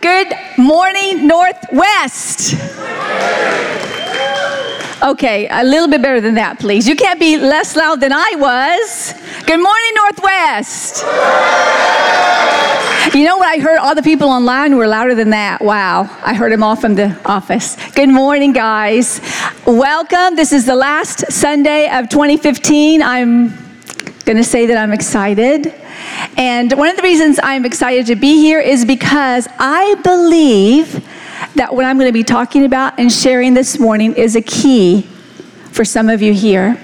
Good morning, Northwest. Okay, a little bit better than that, please. You can't be less loud than I was. Good morning, Northwest. You know what? I heard all the people online were louder than that. Wow. I heard them all from the office. Good morning, guys. Welcome. This is the last Sunday of 2015. I'm going to say that I'm excited. And one of the reasons I'm excited to be here is because I believe that what I'm going to be talking about and sharing this morning is a key for some of you here.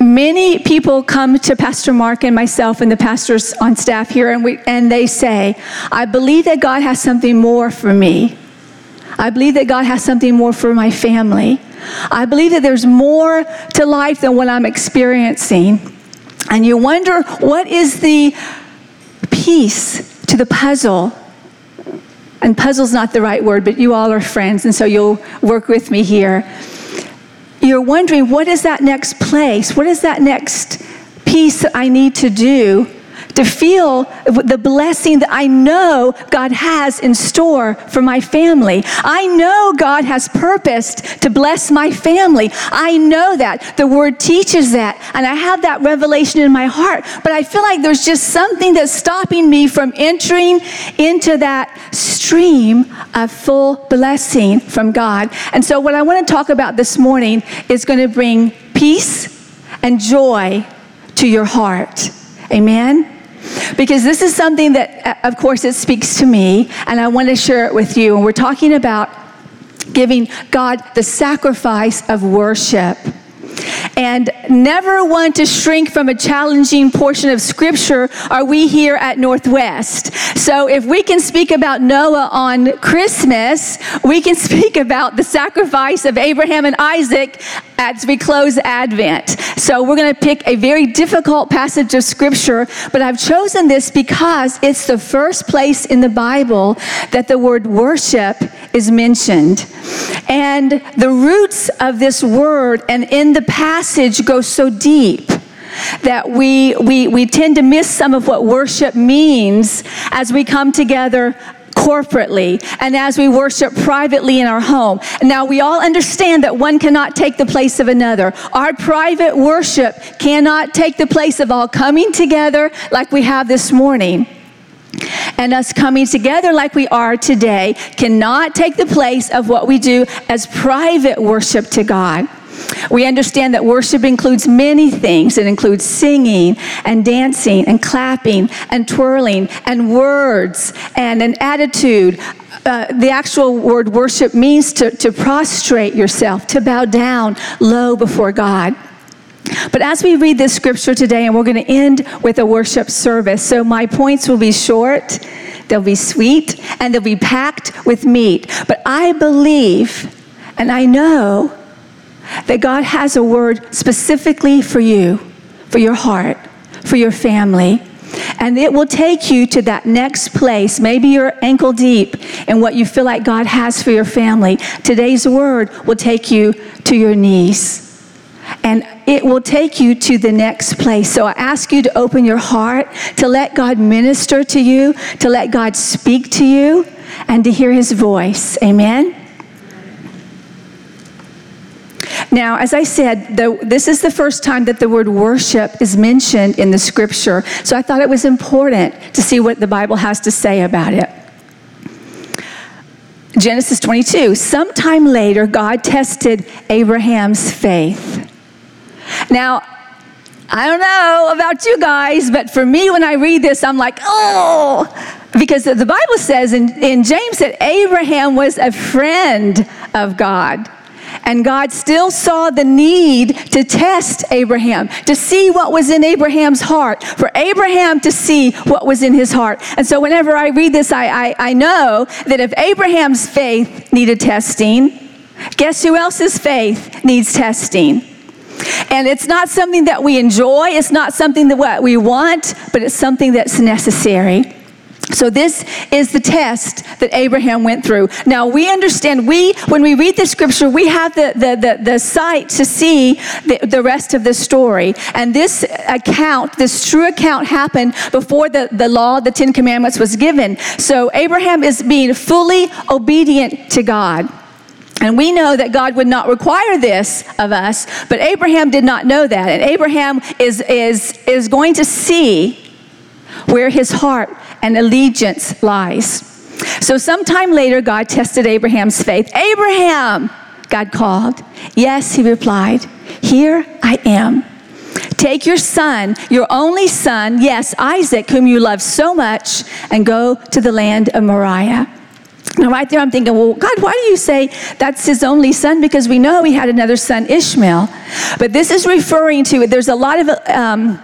Many people come to Pastor Mark and myself and the pastors on staff here, and, we, and they say, I believe that God has something more for me. I believe that God has something more for my family. I believe that there's more to life than what I'm experiencing. And you wonder, what is the piece to the puzzle and puzzle's not the right word, but you all are friends, and so you'll work with me here. You're wondering, what is that next place? What is that next piece that I need to do to feel the blessing that I know God has in store for my family. I know God has purposed to bless my family. I know that. The word teaches that. And I have that revelation in my heart. But I feel like there's just something that's stopping me from entering into that stream of full blessing from God. And so, what I want to talk about this morning is going to bring peace and joy to your heart. Amen. Because this is something that, uh, of course, it speaks to me, and I want to share it with you. And we're talking about giving God the sacrifice of worship and never want to shrink from a challenging portion of scripture are we here at Northwest. So if we can speak about Noah on Christmas, we can speak about the sacrifice of Abraham and Isaac as we close Advent. So we're going to pick a very difficult passage of scripture, but I've chosen this because it's the first place in the Bible that the word worship is mentioned. And the roots of this word and in the passage go so deep that we, we, we tend to miss some of what worship means as we come together corporately and as we worship privately in our home. Now, we all understand that one cannot take the place of another. Our private worship cannot take the place of all coming together like we have this morning. And us coming together like we are today cannot take the place of what we do as private worship to God. We understand that worship includes many things. It includes singing and dancing and clapping and twirling and words and an attitude. Uh, the actual word worship means to, to prostrate yourself, to bow down low before God. But as we read this scripture today, and we're going to end with a worship service, so my points will be short, they'll be sweet, and they'll be packed with meat. But I believe and I know that God has a word specifically for you, for your heart, for your family. And it will take you to that next place. Maybe you're ankle deep in what you feel like God has for your family. Today's word will take you to your knees. And it will take you to the next place. So I ask you to open your heart, to let God minister to you, to let God speak to you, and to hear his voice. Amen. Now, as I said, the, this is the first time that the word worship is mentioned in the scripture, so I thought it was important to see what the Bible has to say about it. Genesis 22. Sometime later, God tested Abraham's faith. Now, I don't know about you guys, but for me, when I read this, I'm like, oh, because the Bible says in, in James that Abraham was a friend of God. And God still saw the need to test Abraham, to see what was in Abraham's heart, for Abraham to see what was in his heart. And so whenever I read this, I, I, I know that if Abraham's faith needed testing, guess who else's faith needs testing? And it's not something that we enjoy, it's not something that we want, but it's something that's necessary. So this is the test that Abraham went through. Now we understand, we, when we read the scripture, we have the, the, the, the sight to see the, the rest of the story. And this account, this true account happened before the, the law, the Ten Commandments was given. So Abraham is being fully obedient to God. And we know that God would not require this of us, but Abraham did not know that. And Abraham is, is, is going to see where his heart and allegiance lies. So, sometime later, God tested Abraham's faith. Abraham, God called. Yes, he replied, Here I am. Take your son, your only son, yes, Isaac, whom you love so much, and go to the land of Moriah. Now, right there, I'm thinking, well, God, why do you say that's his only son? Because we know he had another son, Ishmael. But this is referring to, it. there's a lot of um,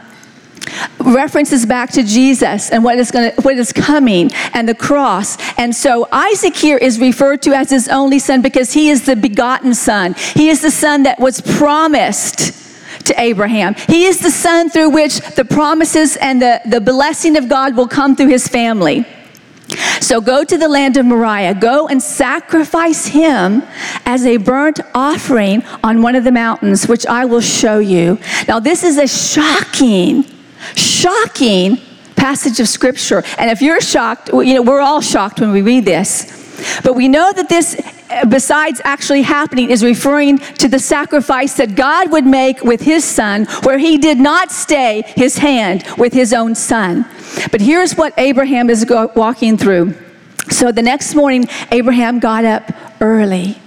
references back to Jesus and what is going what is coming and the cross. And so Isaac here is referred to as his only son because he is the begotten son. He is the son that was promised to Abraham. He is the son through which the promises and the, the blessing of God will come through his family. So go to the land of Moriah, go and sacrifice him as a burnt offering on one of the mountains, which I will show you. Now, this is a shocking shocking passage of scripture. And if you're shocked, you know, we're all shocked when we read this. But we know that this, uh, besides actually happening, is referring to the sacrifice that God would make with his son, where he did not stay his hand with his own son. But here's what Abraham is go- walking through. So the next morning, Abraham got up early.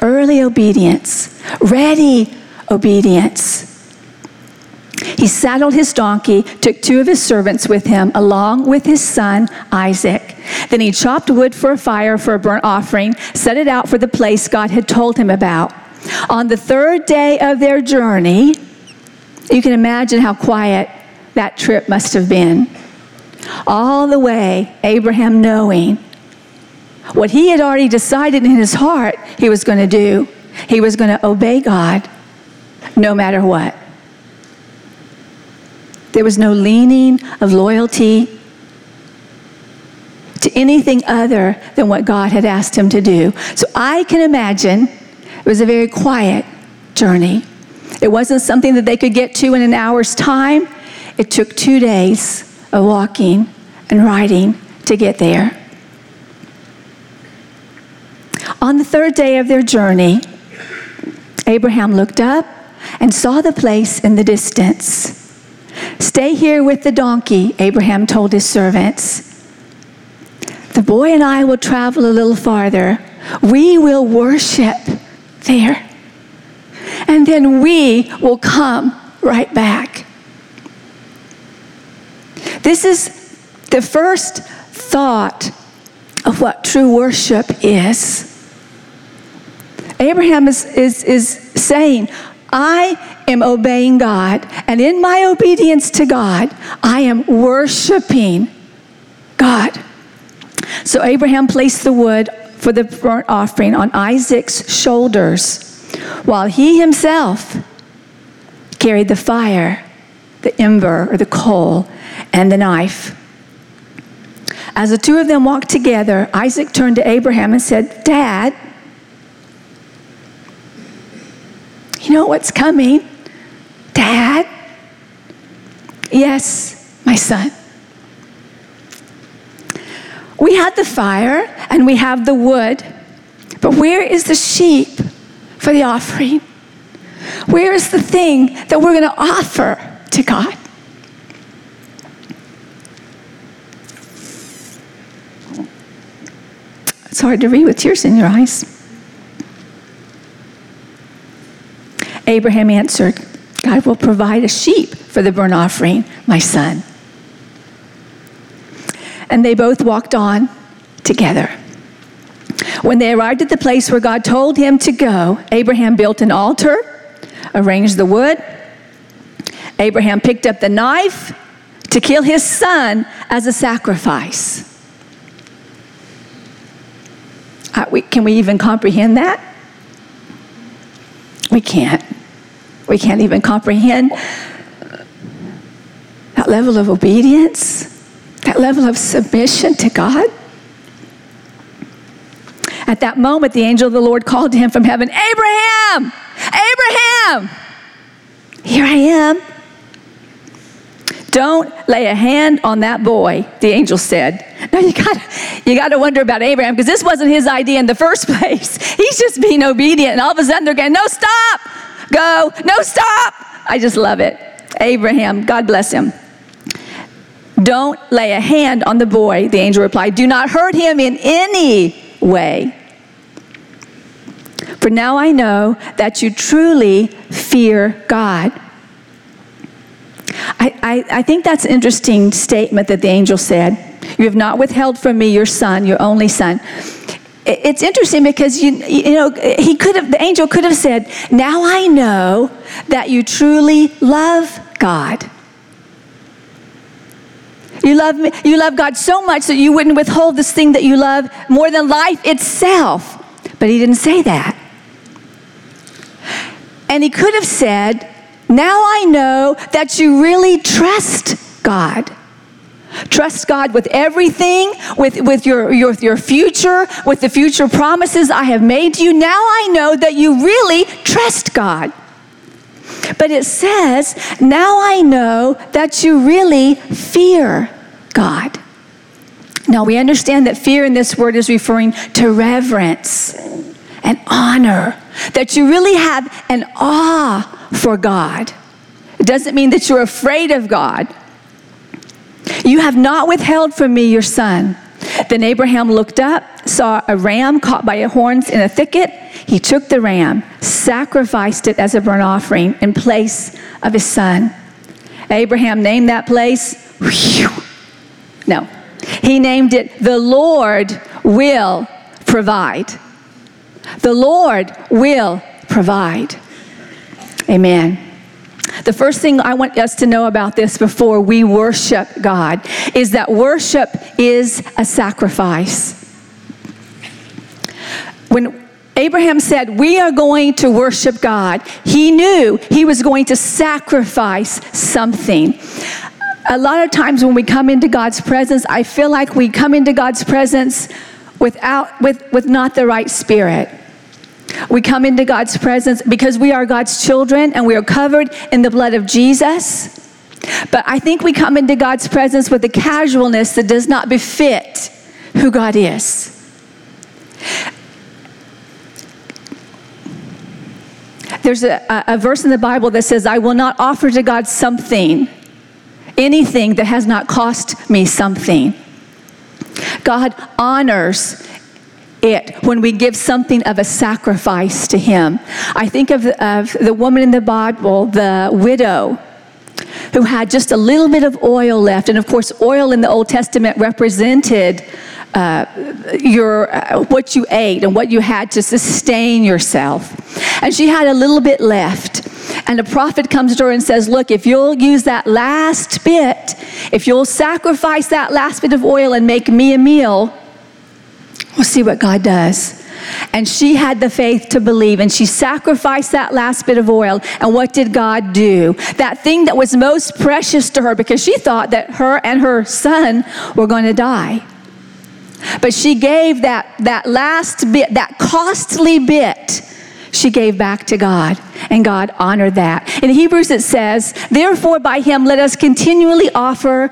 Early obedience, ready obedience. He saddled his donkey, took two of his servants with him, along with his son Isaac. Then he chopped wood for a fire for a burnt offering, set it out for the place God had told him about. On the third day of their journey, you can imagine how quiet that trip must have been. All the way, Abraham knowing what he had already decided in his heart he was going to do. He was going to obey God no matter what. There was no leaning of loyalty to anything other than what God had asked him to do. So I can imagine it was a very quiet journey. It wasn't something that they could get to in an hour's time. It took two days of walking and riding to get there. On the third day of their journey, Abraham looked up and saw the place in the distance. Stay here with the donkey, Abraham told his servants. The boy and I will travel a little farther. We will worship there. And then we will come right back. This is the first thought of what true worship is. Abraham is, is, is saying, I am obeying God, and in my obedience to God, I am worshiping God. So Abraham placed the wood for the burnt offering on Isaac's shoulders, while he himself carried the fire, the ember, or the coal, and the knife. As the two of them walked together, Isaac turned to Abraham and said, Dad, You know what's coming? Dad? Yes, my son. We had the fire and we have the wood, but where is the sheep for the offering? Where is the thing that we're going to offer to God? It's hard to read with tears in your eyes. Abraham answered, God will provide a sheep for the burnt offering, my son. And they both walked on together. When they arrived at the place where God told him to go, Abraham built an altar, arranged the wood. Abraham picked up the knife to kill his son as a sacrifice. Uh, can we even comprehend that? We can't. We can't even comprehend that level of obedience That level of submission to God. At that moment, the angel of the Lord called to him from heaven Abraham! Abraham! Here I am. Don't lay a hand on that boy, the angel said. Now you got you got to wonder about Abraham because this wasn't his idea in the first place. He's just being obedient, and all of a sudden they're going, "No, stop! Go! No, stop!" I just love it. Abraham, God bless him. Don't lay a hand on the boy, the angel replied. Do not hurt him in any way. For now I know that you truly fear God. I, I, I, think that's an interesting statement that the angel said. You have not withheld from me your son, your only son. It's interesting because you, you know he could have the angel could have said, "Now I know that you truly love God." You love me, you love God so much that you wouldn't withhold this thing that you love more than life itself. But he didn't say that. And he could have said, Now I know that you really trust God. Trust God with everything, with, with your, your, your future, with the future promises I have made to you. Now I know that you really trust God. But it says, now I know that you really fear God. Now we understand that fear in this word is referring to reverence and honor, that you really have an awe for God. It doesn't mean that you're afraid of God. You have not withheld from me your son. Then Abraham looked up, saw a ram caught by its horns in a thicket. He took the ram, sacrificed it as a burnt offering in place of his son. Abraham named that place, whew, no, he named it The Lord Will Provide. The Lord will provide. Amen. The first thing I want us to know about this before we worship God is that worship is a sacrifice. When Abraham said, We are going to worship God, he knew he was going to sacrifice something. A lot of times when we come into God's presence, I feel like we come into God's presence without, with, with not the right spirit. We come into God's presence because we are God's children and we are covered in the blood of Jesus. But I think we come into God's presence with a casualness that does not befit who God is. There's a, a, verse in the Bible that says, I will not offer to God something, anything that has not cost me something. God honors it when we give something of a sacrifice to Him. I think of, of the woman in the Bible, the widow who had just a little bit of oil left. And of course, oil in the Old Testament represented uh, your uh, what you ate and what you had to sustain yourself. And she had a little bit left. And a prophet comes to her and says, Look, if you'll use that last bit, if you'll sacrifice that last bit of oil and make me a meal, We'll see what God does. And she had the faith to believe, and she sacrificed that last bit of oil. And what did God do? That thing that was most precious to her, because she thought that her and her son were going to die. But she gave that, that last bit, that costly bit, she gave back to God, and God honored that. In Hebrews, it says, Therefore, by him, let us continually offer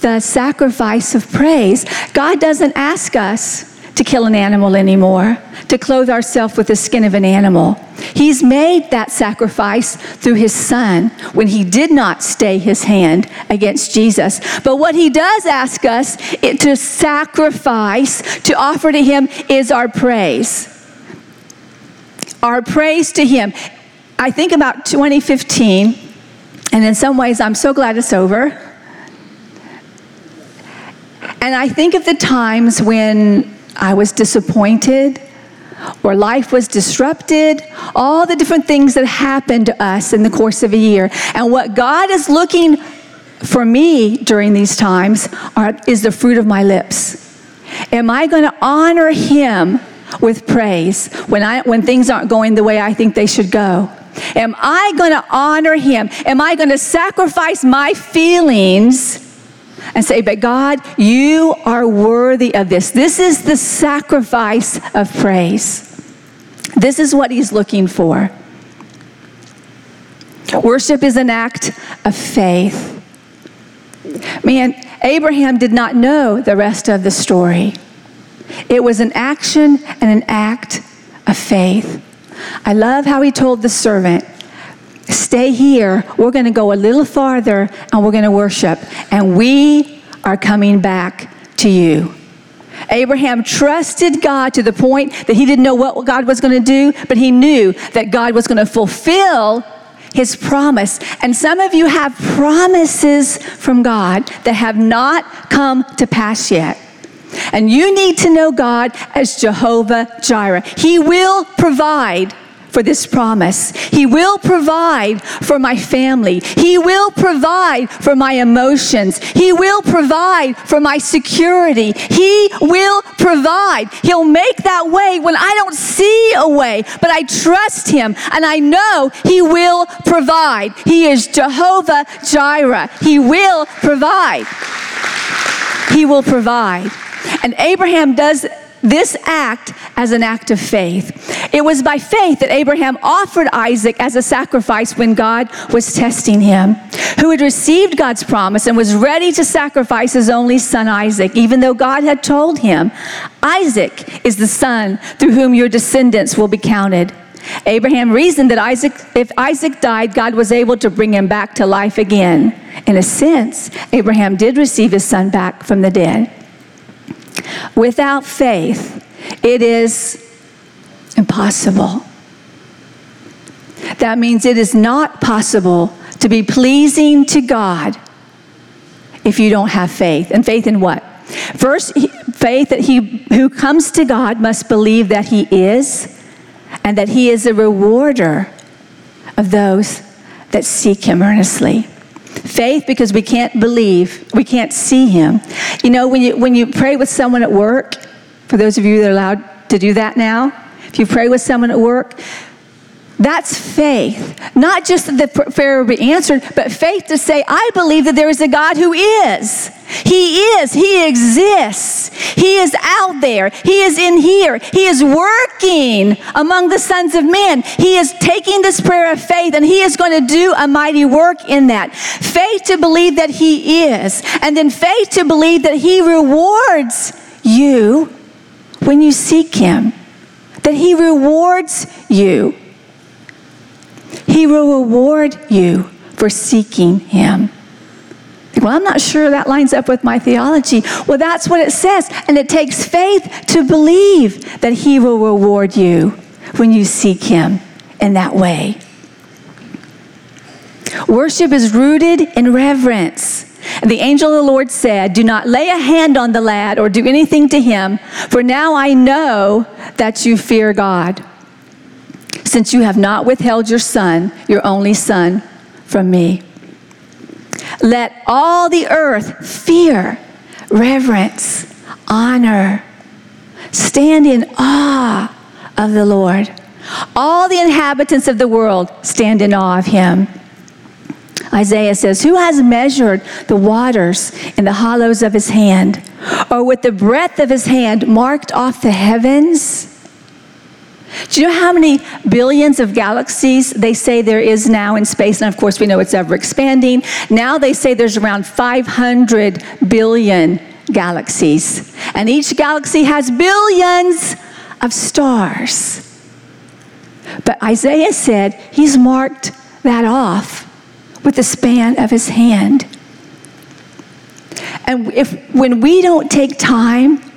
the sacrifice of praise. God doesn't ask us to kill an animal anymore, to clothe ourselves with the skin of an animal. He's made that sacrifice through his son when he did not stay his hand against Jesus. But what he does ask us to sacrifice, to offer to him, is our praise. Our praise to him. I think about 2015, and in some ways, I'm so glad it's over. And I think of the times when I was disappointed, or life was disrupted, all the different things that happened to us in the course of a year. And what God is looking for me during these times are, is the fruit of my lips. Am I going to honor Him with praise when, I, when things aren't going the way I think they should go? Am I going to honor Him? Am I going to sacrifice my feelings and say, But God, you are worthy of this. This is the sacrifice of praise. This is what He's looking for. Worship is an act of faith. Man, Abraham did not know the rest of the story. It was an action and an act of faith. I love how he told the servant, Stay here. We're going to go a little farther and we're going to worship. And we are coming back to you. Abraham trusted God to the point that he didn't know what God was going to do, but he knew that God was going to fulfill his promise. And some of you have promises from God that have not come to pass yet. And you need to know God as Jehovah Jireh. He will provide for this promise. He will provide for my family. He will provide for my emotions. He will provide for my security. He will provide. He'll make that way when I don't see a way, but I trust Him and I know He will provide. He is Jehovah Jireh. He will provide. He will provide. And Abraham does this act as an act of faith. It was by faith that Abraham offered Isaac as a sacrifice when God was testing him, who had received God's promise and was ready to sacrifice his only son Isaac, even though God had told him, Isaac is the son through whom your descendants will be counted. Abraham reasoned that Isaac, if Isaac died, God was able to bring him back to life again. In a sense, Abraham did receive his son back from the dead. Without faith, it is impossible. That means it is not possible to be pleasing to God if you don't have faith. And faith in what? First, faith that he who comes to God must believe that he is and that he is a rewarder of those that seek him earnestly. Faith because we can't believe, we can't see him. You know, when you, when you pray with someone at work, for those of you that are allowed to do that now, if you pray with someone at work, that's faith. Not just that the prayer will be answered, but faith to say, I believe that there is a God who is. He is. He exists. He is out there. He is in here. He is working among the sons of men. He is taking this prayer of faith and he is going to do a mighty work in that. Faith to believe that he is, and then faith to believe that he rewards you when you seek him, that he rewards you. He will reward you for seeking Him. Well, I'm not sure that lines up with my theology. Well, that's what it says. And it takes faith to believe that He will reward you when you seek Him in that way. Worship is rooted in reverence. And the angel of the Lord said, Do not lay a hand on the lad or do anything to him, for now I know that you fear God since you have not withheld your son, your only son, from me. Let all the earth fear, reverence, honor, stand in awe of the Lord. All the inhabitants of the world stand in awe of him. Isaiah says, Who has measured the waters in the hollows of his hand, or with the breadth of his hand marked off the heavens? Do you know how many billions of galaxies they say there is now in space? And of course, we know it's ever expanding. Now they say there's around 500 billion galaxies. And each galaxy has billions of stars. But Isaiah said he's marked that off with the span of his hand. And if when we don't take time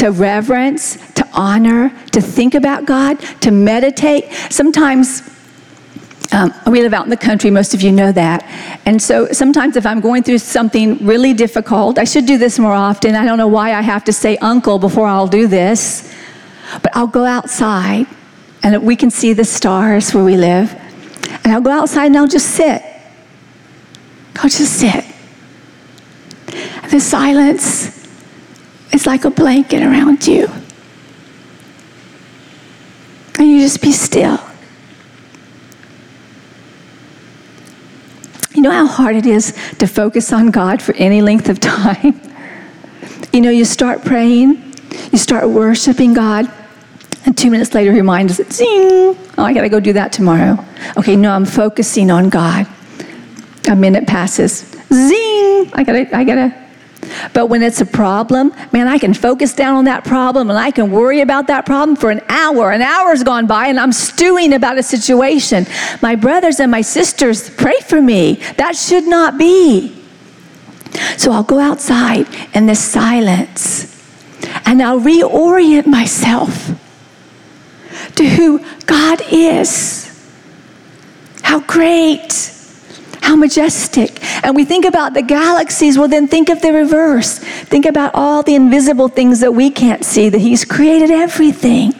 to reverence, to honor, to think about God, to meditate. Sometimes um, we live out in the country, most of you know that. And so sometimes if I'm going through something really difficult, I should do this more often. I don't know why I have to say uncle before I'll do this, but I'll go outside and we can see the stars where we live. And I'll go outside and I'll just sit. I'll just sit. And the silence it's like a blanket around you. And you just be still. You know how hard it is to focus on God for any length of time? You know, you start praying, you start worshiping God, and two minutes later, he reminds us, zing, oh, I gotta go do that tomorrow. Okay, no, I'm focusing on God. A minute passes, zing, I gotta, I gotta. But when it's a problem, man, I can focus down on that problem and I can worry about that problem for an hour. An hour's gone by and I'm stewing about a situation. My brothers and my sisters pray for me. That should not be. So I'll go outside in the silence and I'll reorient myself to who God is. How great, how majestic. And we think about the galaxies, well, then think of the reverse. Think about all the invisible things that we can't see, that He's created everything.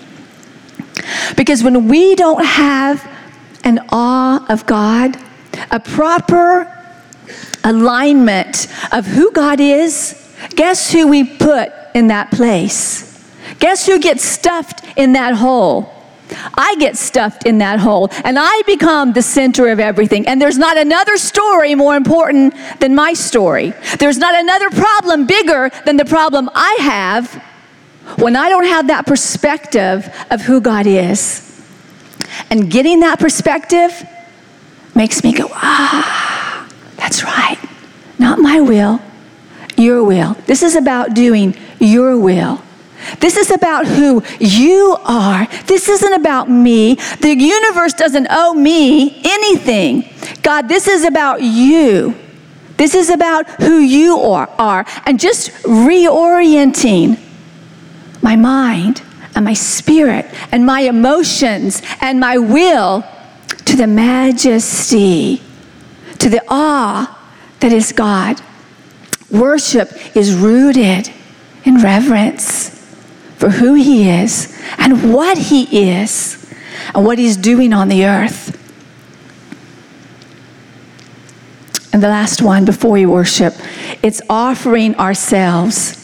Because when we don't have an awe of God, a proper alignment of who God is, guess who we put in that place? Guess who gets stuffed in that hole? I get stuffed in that hole and I become the center of everything. And there's not another story more important than my story. There's not another problem bigger than the problem I have when I don't have that perspective of who God is. And getting that perspective makes me go, ah, that's right. Not my will, your will. This is about doing your will. This is about who you are. This isn't about me. The universe doesn't owe me anything. God, this is about you. This is about who you are, are. And just reorienting my mind and my spirit and my emotions and my will to the majesty, to the awe that is God. Worship is rooted in reverence for who He is and what He is and what He's doing on the earth. And the last one before we worship, it's offering ourselves.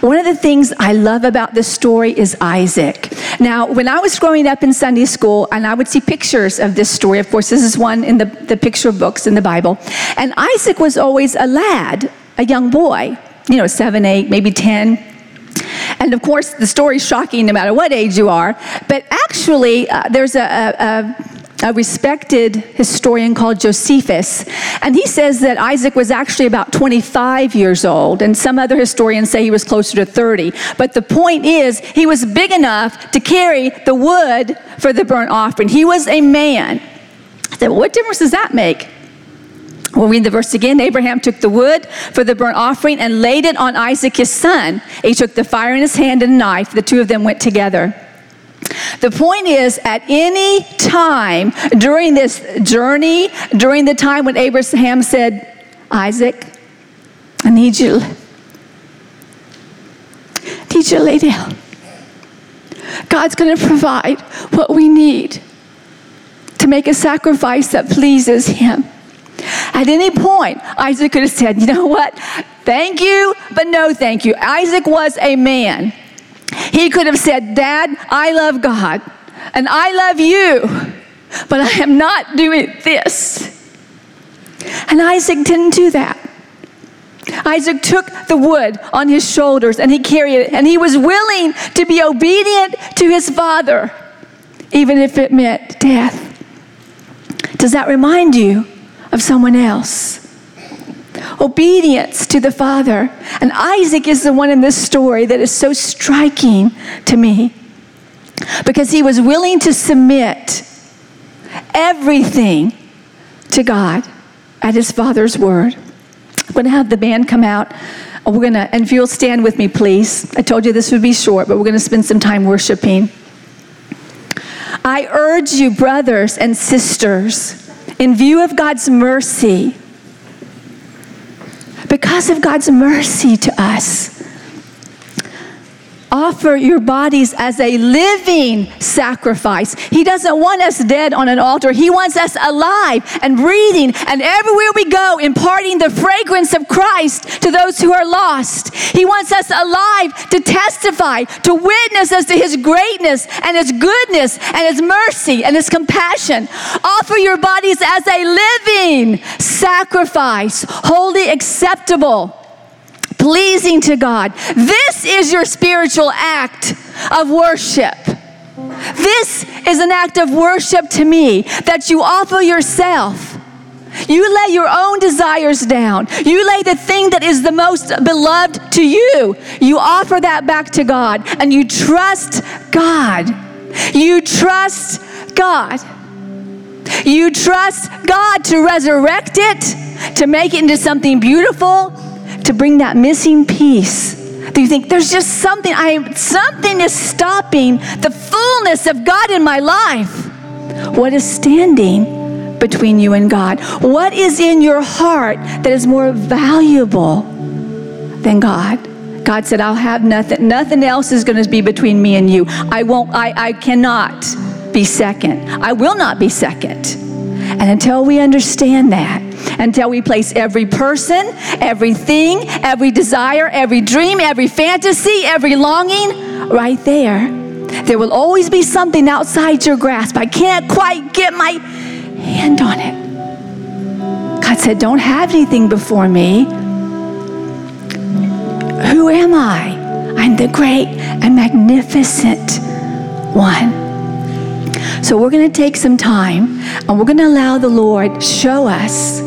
One of the things I love about this story is Isaac. Now, when I was growing up in Sunday school, and I would see pictures of this story, of course, this is one in the, the picture books in the Bible, and Isaac was always a lad, a young boy, you know, seven, eight, maybe 10. And of course, the story's shocking no matter what age you are. But actually, uh, there's a, a, a, respected historian called Josephus, and he says that Isaac was actually about 25 years old, and some other historians say he was closer to 30. But the point is, he was big enough to carry the wood for the burnt offering. He was a man. I said, well, what difference does that make? We'll read the verse again. Abraham took the wood for the burnt offering and laid it on Isaac his son. He took the fire in his hand and a knife. The two of them went together. The point is, at any time during this journey, during the time when Abraham said, Isaac, I need you, I need you to lay down. God's going to provide what we need to make a sacrifice that pleases Him. At any point, Isaac could have said, You know what? Thank you, but no thank you. Isaac was a man. He could have said, Dad, I love God and I love you, but I am not doing this. And Isaac didn't do that. Isaac took the wood on his shoulders and he carried it, and he was willing to be obedient to his father, even if it meant death. Does that remind you of someone else. Obedience to the Father. And Isaac is the one in this story that is so striking to me because he was willing to submit everything to God at his Father's word. I'm going to have the band come out. Uh, we're going to, and if you'll stand with me, please. I told you this would be short, but we're going to spend some time worshiping. I urge you, brothers and sisters, in view of God's mercy, because of God's mercy to us, offer your bodies as a living sacrifice. He doesn't want us dead on an altar. He wants us alive and breathing and everywhere we go, imparting the fragrance of Christ to those who are lost. He wants us alive to testify, to witness as to his greatness and his goodness and his mercy and his compassion. Offer your bodies as a living sacrifice, wholly acceptable pleasing to God. This is your spiritual act of worship. This is an act of worship to me that you offer yourself. You lay your own desires down. You lay the thing that is the most beloved to you. You offer that back to God and you trust God. You trust God. You trust God to resurrect it, to make it into something beautiful, to bring that missing piece. Do you think there's just something I something is stopping the fullness of God in my life? What is standing between you and God? What is in your heart that is more valuable than God? God said, I'll have nothing. Nothing else is going to be between me and you. I won't, I, I cannot be second. I will not be second. And until we understand that, until we place every person, everything, every desire, every dream, every fantasy, every longing right there. There will always be something outside your grasp. I can't quite get my hand on it. God said, Don't have anything before me. Who am I? I'm the great and magnificent one. So we're going to take some time and we're going to allow the Lord show us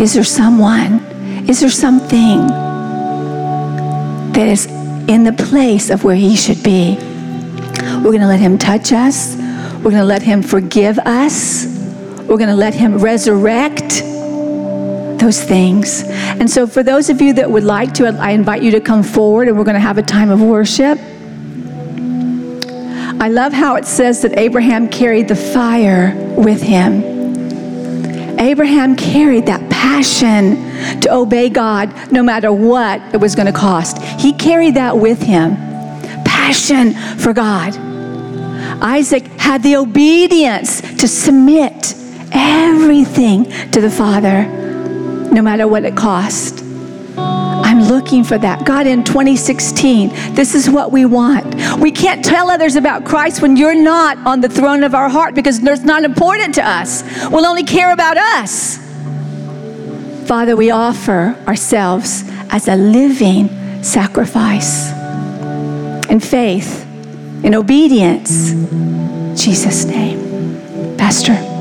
is there someone? Is there something that is in the place of where he should be? We're going to let him touch us. We're going to let him forgive us. We're going to let him resurrect those things. And so, for those of you that would like to, I invite you to come forward and we're going to have a time of worship. I love how it says that Abraham carried the fire with him. Abraham carried that passion to obey God no matter what it was going to cost. He carried that with him passion for God. Isaac had the obedience to submit everything to the Father, no matter what it cost. I'm looking for that. God, in 2016, this is what we want. We can't tell others about Christ when you're not on the throne of our heart because it's not important to us. We'll only care about us. Father, we offer ourselves as a living sacrifice in faith, in obedience. Jesus' name. Pastor.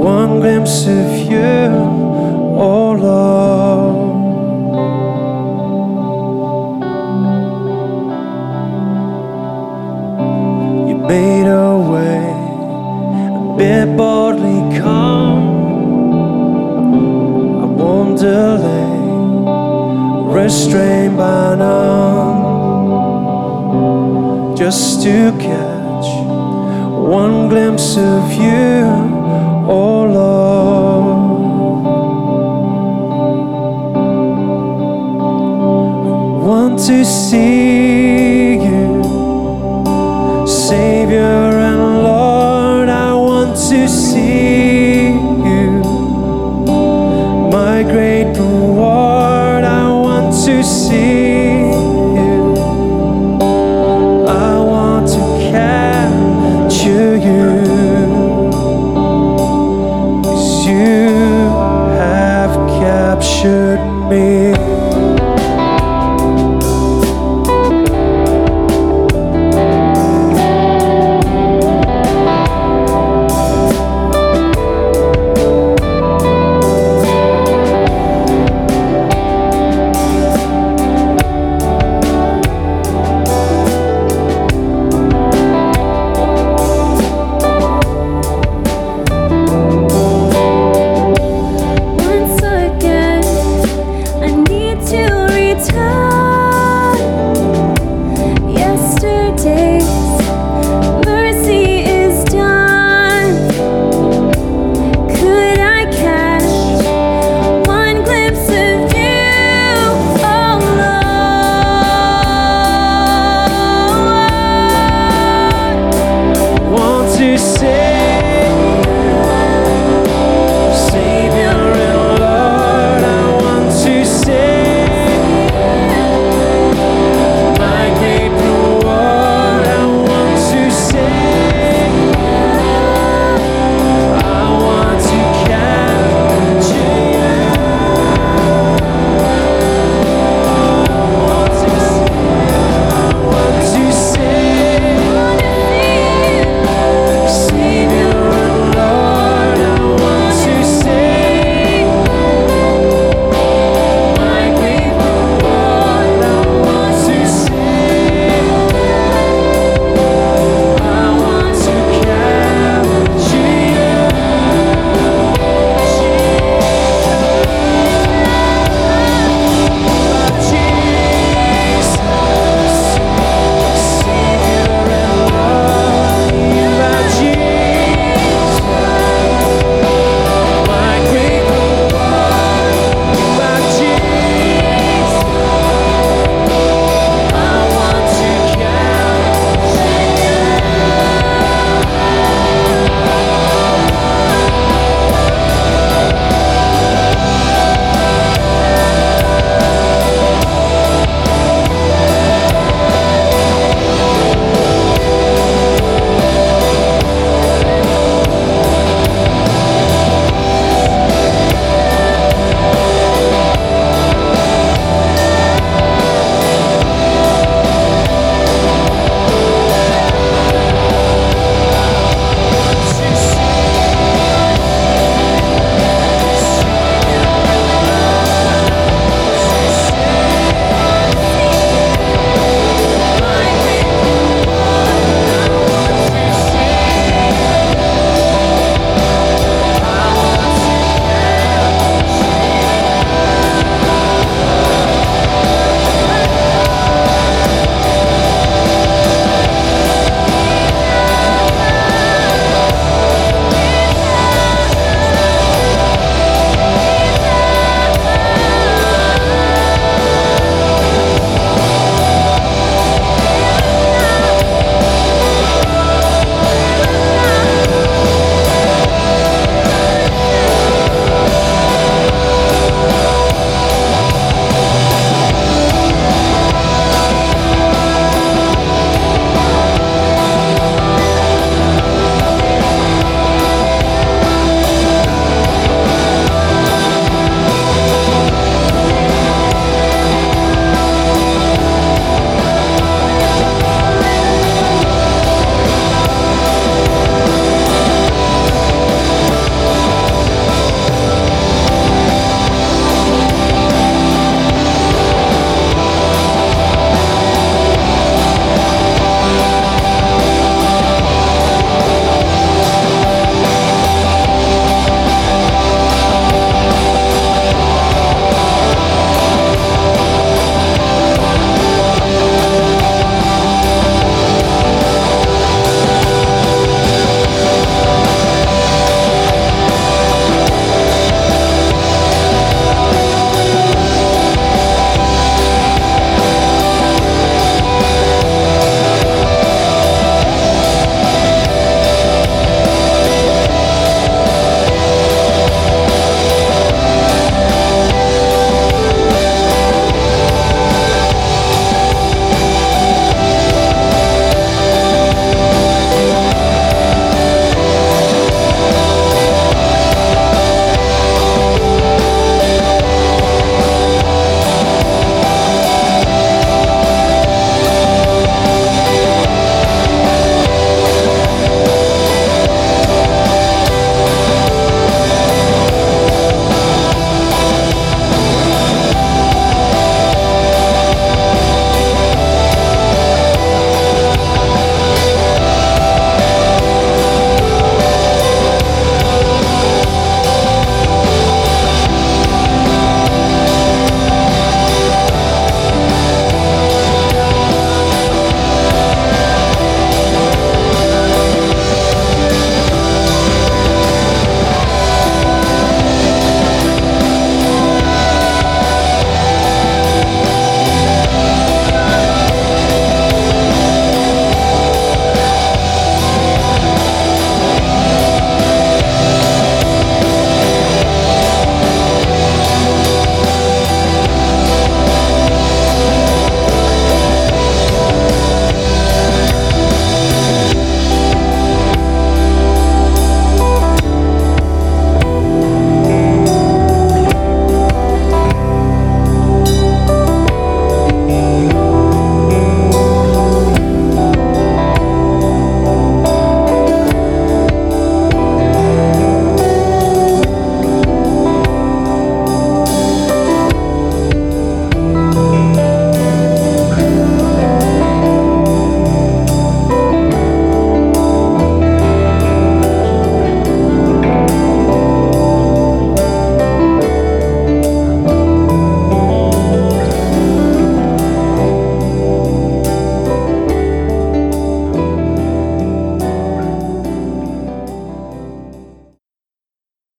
one glimpse of you oh love. You made a way, a bit boldly come. I won't delay, restrained by none, just to catch one glimpse of you. Oh, to see